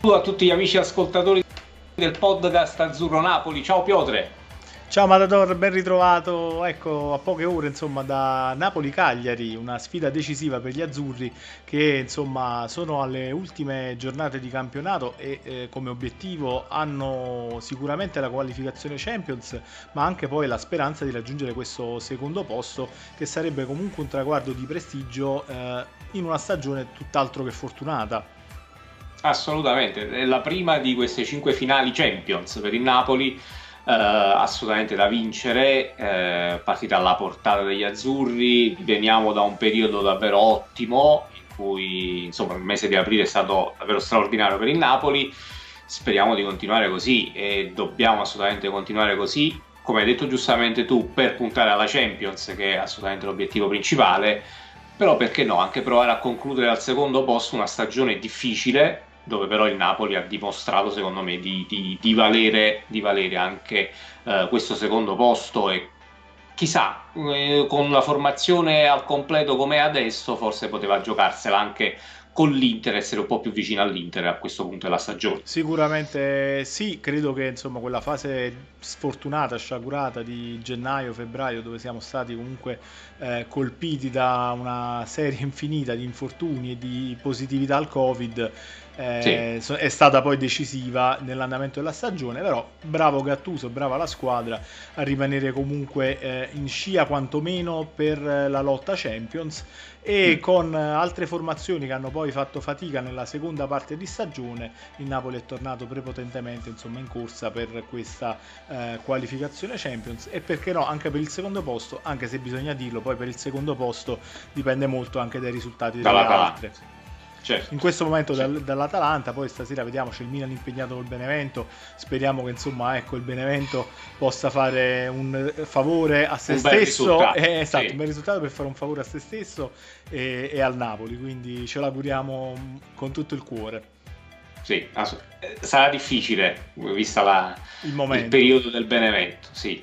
saluto a tutti gli amici ascoltatori del podcast Azzurro Napoli. Ciao Piotre. Ciao Matador, ben ritrovato. Ecco, a poche ore insomma da Napoli-Cagliari, una sfida decisiva per gli azzurri che insomma sono alle ultime giornate di campionato e eh, come obiettivo hanno sicuramente la qualificazione Champions, ma anche poi la speranza di raggiungere questo secondo posto che sarebbe comunque un traguardo di prestigio eh, in una stagione tutt'altro che fortunata. Assolutamente, è la prima di queste cinque finali Champions per il Napoli eh, assolutamente da vincere, eh, partita alla portata degli azzurri, veniamo da un periodo davvero ottimo in cui insomma il mese di aprile è stato davvero straordinario per il Napoli, speriamo di continuare così e dobbiamo assolutamente continuare così, come hai detto giustamente tu, per puntare alla Champions che è assolutamente l'obiettivo principale, però perché no, anche provare a concludere al secondo posto una stagione difficile dove però il Napoli ha dimostrato secondo me di, di, di, valere, di valere, anche eh, questo secondo posto e chissà eh, con la formazione al completo come adesso forse poteva giocarsela anche con l'Inter essere un po' più vicino all'Inter a questo punto della stagione. Sicuramente sì, credo che insomma quella fase sfortunata, sciagurata di gennaio-febbraio dove siamo stati comunque eh, colpiti da una serie infinita di infortuni e di positività al Covid eh, sì. è stata poi decisiva nell'andamento della stagione, però bravo Gattuso, brava la squadra a rimanere comunque eh, in scia quantomeno per la lotta Champions e mm. con altre formazioni che hanno poi fatto fatica nella seconda parte di stagione, il Napoli è tornato prepotentemente insomma, in corsa per questa eh, qualificazione Champions e perché no anche per il secondo posto, anche se bisogna dirlo, poi per il secondo posto dipende molto anche dai risultati delle altre. Certo. In questo momento certo. dal, dall'Atalanta, poi stasera vediamo c'è il Milan impegnato col Benevento, speriamo che insomma ecco, il Benevento possa fare un favore a se un stesso, eh, esatto, sì. un bel risultato per fare un favore a se stesso e, e al Napoli, quindi ce l'auguriamo con tutto il cuore. Sì, sarà difficile vista la, il, il periodo del Benevento, sì,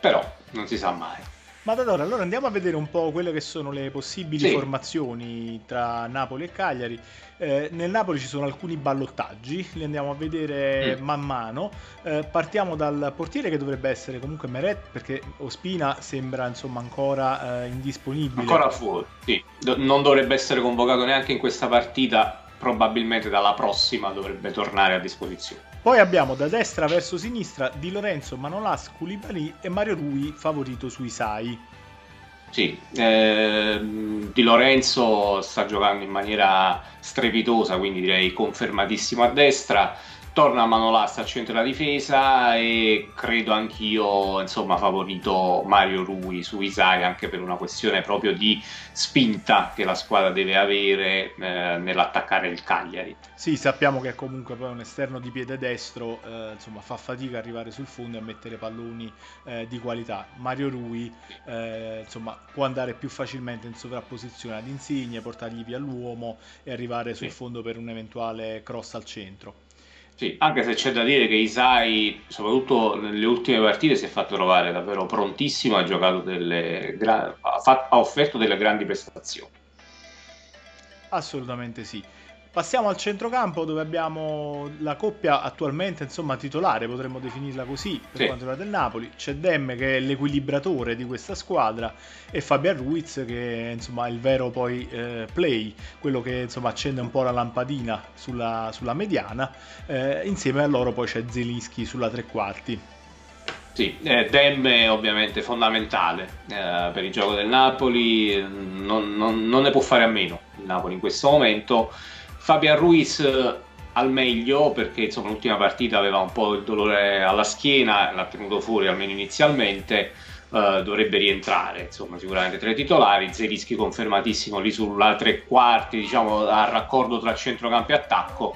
però non si sa mai. Matador, allora andiamo a vedere un po' quelle che sono le possibili sì. formazioni tra Napoli e Cagliari. Eh, nel Napoli ci sono alcuni ballottaggi, li andiamo a vedere mm. man mano. Eh, partiamo dal portiere che dovrebbe essere comunque Meret, perché Ospina sembra insomma ancora eh, indisponibile. Ancora fuori, sì. Do- non dovrebbe essere convocato neanche in questa partita, probabilmente dalla prossima dovrebbe tornare a disposizione. Poi abbiamo da destra verso sinistra Di Lorenzo, Manolas, Koulibaly e Mario Rui favorito sui Sai. Sì, eh, Di Lorenzo sta giocando in maniera strepitosa, quindi direi confermatissimo a destra torna Manolas al centro della difesa e credo anch'io insomma favorito Mario Rui su Isai anche per una questione proprio di spinta che la squadra deve avere eh, nell'attaccare il Cagliari. Sì sappiamo che comunque poi un esterno di piede destro eh, insomma fa fatica ad arrivare sul fondo e a mettere palloni eh, di qualità. Mario Rui eh, insomma può andare più facilmente in sovrapposizione ad Insigne portargli via l'uomo e arrivare sul sì. fondo per un eventuale cross al centro sì, anche se c'è da dire che Isai, soprattutto nelle ultime partite, si è fatto trovare davvero prontissimo, ha, delle, ha offerto delle grandi prestazioni. Assolutamente sì. Passiamo al centrocampo dove abbiamo la coppia attualmente insomma titolare, potremmo definirla così per sì. quanto riguarda il Napoli. C'è Dem che è l'equilibratore di questa squadra e Fabian Ruiz che insomma è il vero poi eh, play, quello che insomma accende un po' la lampadina sulla, sulla mediana. Eh, insieme a loro poi c'è Zelischi sulla tre quarti. Sì, eh, Dem è ovviamente fondamentale eh, per il gioco del Napoli, non, non, non ne può fare a meno il Napoli in questo momento Fabian Ruiz eh, al meglio perché insomma l'ultima partita aveva un po' il dolore alla schiena, l'ha tenuto fuori almeno inizialmente, uh, dovrebbe rientrare insomma sicuramente tra i titolari, Zerischi confermatissimo lì sulla tre quarti, diciamo al raccordo tra centrocampo e attacco,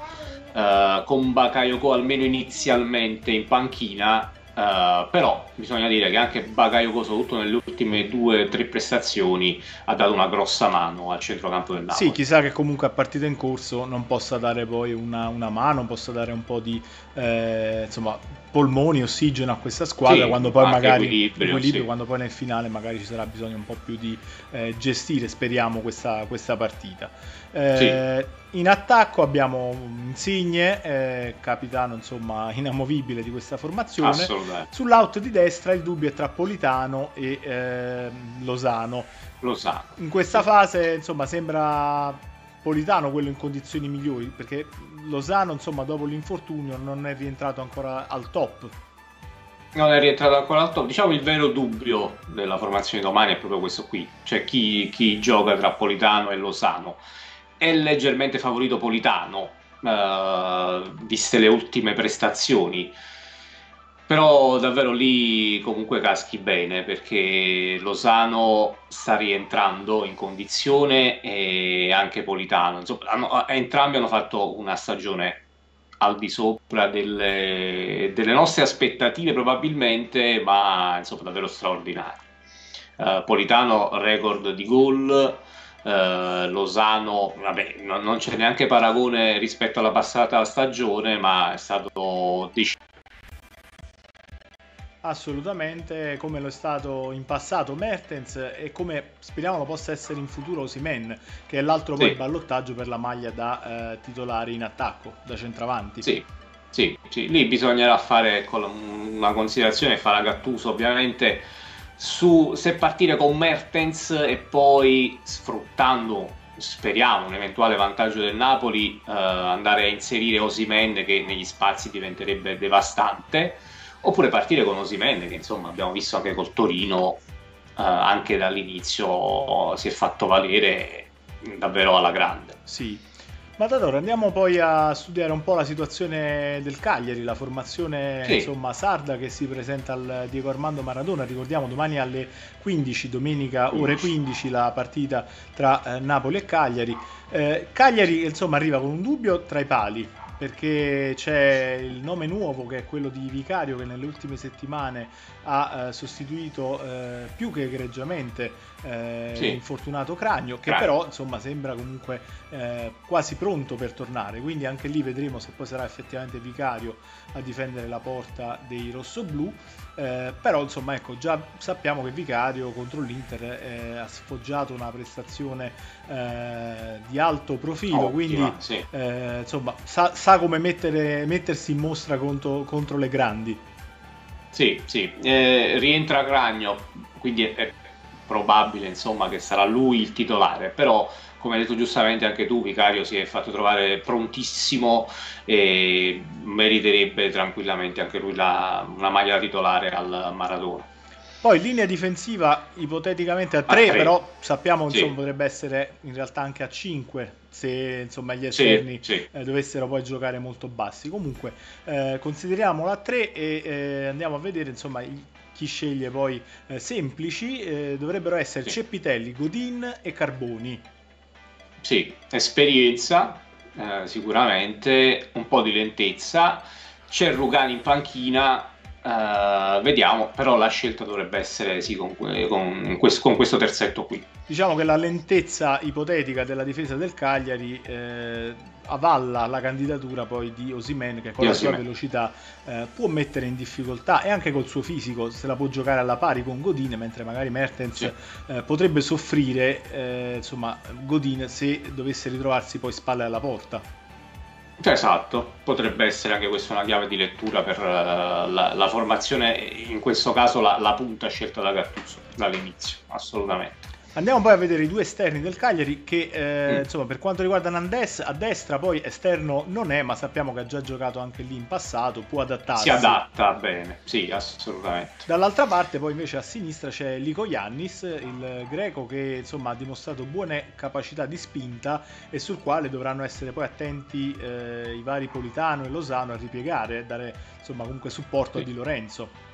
uh, con Bakayoko almeno inizialmente in panchina Uh, però bisogna dire che anche Bakayoko, soprattutto nelle ultime due o tre prestazioni, ha dato una grossa mano al centrocampo del Napoli. Sì, chissà che comunque a partita in corso non possa dare poi una, una mano, possa dare un po' di, eh, insomma, polmoni, ossigeno a questa squadra Sì, quando poi magari equilibrio, equilibrio, sì. quando poi nel finale magari ci sarà bisogno un po' più di eh, gestire, speriamo, questa, questa partita. Eh, In attacco abbiamo Insigne, eh, capitano insomma inamovibile di questa formazione. Sull'out di destra il dubbio è tra Politano e eh, Losano. Lo sa. In questa fase, insomma, sembra Politano quello in condizioni migliori, perché Losano, insomma, dopo l'infortunio non è rientrato ancora al top. Non è rientrato ancora al top. Diciamo il vero dubbio della formazione domani è proprio questo qui, cioè chi, chi gioca tra Politano e Losano. È leggermente favorito Politano, eh, viste le ultime prestazioni. Però davvero lì comunque caschi bene perché Losano sta rientrando in condizione e anche Politano. Insomma, hanno- entrambi hanno fatto una stagione al di sopra delle, delle nostre aspettative probabilmente, ma insomma davvero straordinarie. Eh, Politano record di gol, eh, Losano, vabbè, non, non c'è neanche paragone rispetto alla passata stagione, ma è stato deciso. Assolutamente, come lo è stato in passato Mertens e come speriamo lo possa essere in futuro Osimen, che è l'altro poi Sì. ballottaggio per la maglia da eh, titolare in attacco, da centravanti. Sì, sì, sì, lì bisognerà fare una considerazione, farà Gattuso ovviamente su se partire con Mertens e poi sfruttando, speriamo, un eventuale vantaggio del Napoli, eh, andare a inserire Osimen che negli spazi diventerebbe devastante, oppure partire con Osimen che insomma abbiamo visto anche col Torino, eh, anche dall'inizio si è fatto valere davvero alla grande. Sì. Matador, andiamo poi a studiare un po' la situazione del Cagliari, la formazione Sì. insomma sarda che si presenta al Diego Armando Maradona. Ricordiamo domani alle 15, domenica ore 15, la partita tra eh, Napoli e Cagliari. Eh, Cagliari insomma arriva con un dubbio tra i pali perché c'è il nome nuovo che è quello di Vicario che nelle ultime settimane ha eh, sostituito eh, più che egregiamente eh, Sì. l'infortunato Cragno che Cragno. però insomma sembra comunque eh, quasi pronto per tornare quindi anche lì vedremo se poi sarà effettivamente Vicario a difendere la porta dei rossoblù eh, però insomma ecco già sappiamo che Vicario contro l'Inter eh, ha sfoggiato una prestazione eh, di alto profilo Ottima, quindi sì. eh, insomma sa, sa come mettere- mettersi in mostra contro, contro le grandi Sì, sì, eh, rientra Cragno, quindi è probabile insomma che sarà lui il titolare, però come hai detto giustamente anche tu, Vicario si è fatto trovare prontissimo e meriterebbe tranquillamente anche lui la- una maglia titolare al Maradona. Poi linea difensiva ipoteticamente a 3, tre. però sappiamo Sì. insomma potrebbe essere in realtà anche a 5 se insomma gli Sì, esterni sì. eh, dovessero poi giocare molto bassi. Comunque eh, consideriamola a 3 e eh, andiamo a vedere insomma i- chi sceglie poi eh, semplici. Eh, dovrebbero essere Sì. Ceppitelli, Godin e Carboni. Sì, esperienza eh, sicuramente, un po' di lentezza, c'è Rugani in panchina, eh, vediamo, però la scelta dovrebbe essere sì, con, que- con questo, con questo terzetto qui. Diciamo che la lentezza ipotetica della difesa del Cagliari eh, avalla la candidatura poi di Osimen che con Di la sua Osimhen. velocità eh, può mettere in difficoltà e anche col suo fisico se la può giocare alla pari con Godin mentre magari Mertens Sì. eh, potrebbe soffrire eh, insomma Godin se dovesse ritrovarsi poi spalle alla porta Cioè, esatto, potrebbe essere anche questa una chiave di lettura per eh, la, la formazione, in questo caso la, la punta scelta da Gattuso dall'inizio, assolutamente. Andiamo poi a vedere i due esterni del Cagliari che eh, Mm. insomma per quanto riguarda Nandes a destra poi esterno non è ma sappiamo che ha già giocato anche lì in passato può adattarsi Si adatta bene, sì, assolutamente. Dall'altra parte poi invece a sinistra c'è Lico Iannis, il greco che insomma ha dimostrato buone capacità di spinta e sul quale dovranno essere poi attenti eh, i vari Politano e Losano a ripiegare dare insomma comunque supporto a Sì. Di Lorenzo.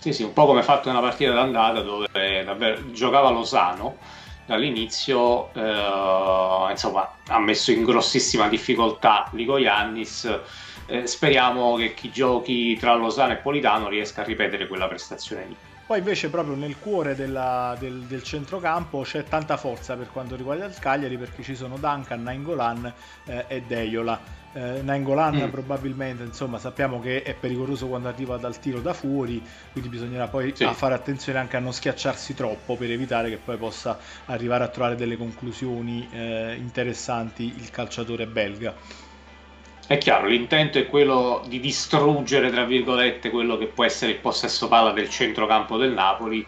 Sì, sì, un po' come fatto nella partita d'andata dove davvero giocava Losano dall'inizio, eh, insomma, ha messo in grossissima difficoltà Ligo Iannis. Eh, speriamo che chi giochi tra Losano e Politano riesca a ripetere quella prestazione lì. Poi invece proprio nel cuore della, del, del, centrocampo c'è tanta forza per quanto riguarda il Cagliari perché ci sono Duncan, Nainggolan eh, e Deiola. Eh, Nainggolan mm. probabilmente insomma sappiamo che è pericoloso quando arriva dal tiro da fuori quindi bisognerà poi sì. fare attenzione anche a non schiacciarsi troppo per evitare che poi possa arrivare a trovare delle conclusioni eh, interessanti il calciatore belga è chiaro, l'intento è quello di distruggere, tra virgolette, quello che può essere il possesso palla del centrocampo del Napoli,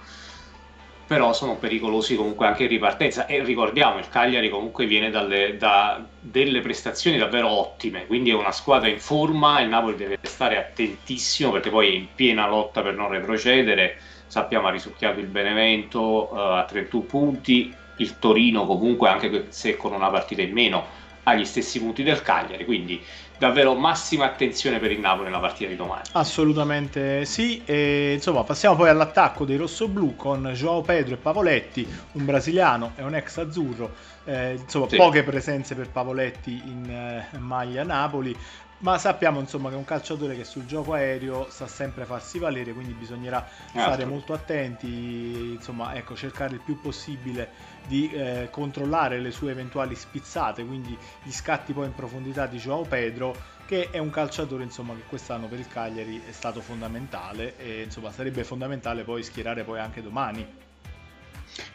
però sono pericolosi comunque anche in ripartenza. E ricordiamo, il Cagliari comunque viene dalle, da delle prestazioni davvero ottime, quindi è una squadra in forma, il Napoli deve stare attentissimo perché poi è in piena lotta per non retrocedere, sappiamo ha risucchiato il Benevento uh, a 31 punti, il Torino comunque anche se con una partita in meno agli stessi punti del Cagliari, quindi davvero massima attenzione per il Napoli nella partita di domani. Assolutamente sì, e insomma passiamo poi all'attacco dei rossoblù con Joao Pedro e Pavoletti, un brasiliano e un ex azzurro, eh, insomma sì. poche presenze per Pavoletti in eh, maglia Napoli, ma sappiamo insomma che è un calciatore che sul gioco aereo sa sempre farsi valere, quindi bisognerà stare molto attenti, insomma, ecco, cercare il più possibile di eh, controllare le sue eventuali spizzate, quindi gli scatti poi in profondità di Joao Pedro, che è un calciatore insomma, che quest'anno per il Cagliari è stato fondamentale e insomma, sarebbe fondamentale poi schierare poi anche domani.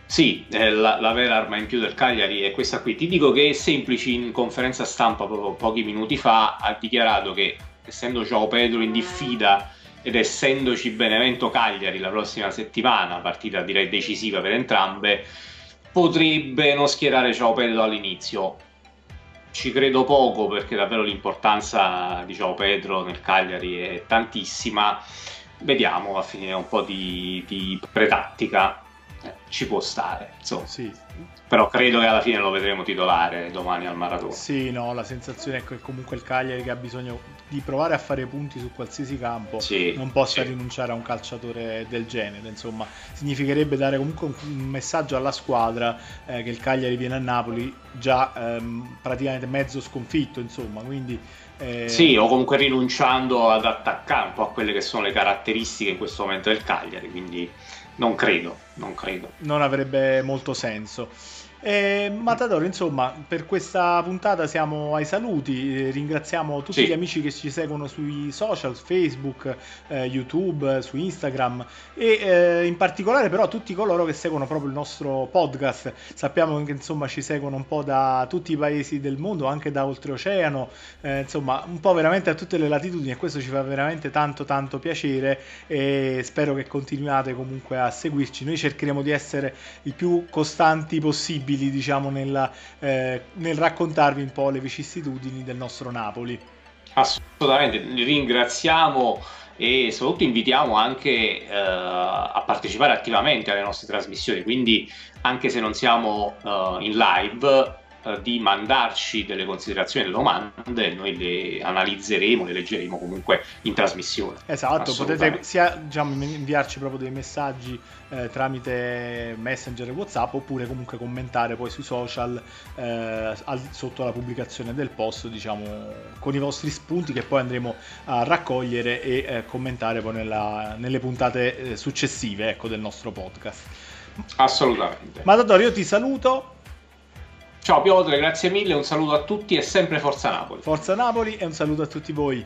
Sì, la, la, vera arma in più del Cagliari è questa qui. Ti dico che Semplici in conferenza stampa proprio pochi minuti fa ha dichiarato che essendo Joao Pedro in diffida ed essendoci Benevento Cagliari la prossima settimana, partita direi decisiva per entrambe, potrebbe non schierare Joao Pedro all'inizio. Ci credo poco perché davvero l'importanza di Joao Pedro nel Cagliari è tantissima. Vediamo, va a finire un po' di, di pretattica ci può stare. Insomma. Sì. Però credo che alla fine lo vedremo titolare domani al Maratona. Sì, no, la sensazione è che comunque il Cagliari che ha bisogno di provare a fare punti su qualsiasi campo sì, non possa sì. rinunciare a un calciatore del genere. Insomma, significherebbe dare comunque un messaggio alla squadra eh, che il Cagliari viene a Napoli già ehm, praticamente mezzo sconfitto, insomma, quindi eh... Sì, o comunque rinunciando ad attaccare un po' a quelle che sono le caratteristiche in questo momento del Cagliari, quindi non credo, non credo. Non avrebbe molto senso. Eh, Matador, insomma, per questa puntata siamo ai saluti. Eh, ringraziamo tutti sì. gli amici che ci seguono sui social, Facebook, eh, YouTube, su Instagram e eh, in particolare però tutti coloro che seguono proprio il nostro podcast. Sappiamo che insomma ci seguono un po' da tutti i paesi del mondo, anche da oltreoceano, eh, insomma, un po' veramente a tutte le latitudini e questo ci fa veramente tanto tanto piacere e spero che continuiate comunque a seguirci. Noi cercheremo di essere il più costanti possibile possibili diciamo, nella, eh, nel raccontarvi un po' le vicissitudini del nostro Napoli. Assolutamente, ringraziamo e soprattutto invitiamo anche eh, a partecipare attivamente alle nostre trasmissioni, quindi anche se non siamo eh, in live eh, di mandarci delle considerazioni, delle domande, noi le analizzeremo, le leggeremo comunque in trasmissione. Esatto, potete sia diciamo, inviarci proprio dei messaggi eh, tramite Messenger e Whatsapp oppure comunque commentare poi sui social eh, al, sotto la pubblicazione del post, diciamo, con i vostri spunti che poi andremo a raccogliere e eh, commentare poi nella, nelle puntate eh, successive ecco, del nostro podcast. Assolutamente. Matador, io ti saluto Ciao Piotr, grazie mille, un saluto a tutti e sempre Forza Napoli. Forza Napoli e un saluto a tutti voi.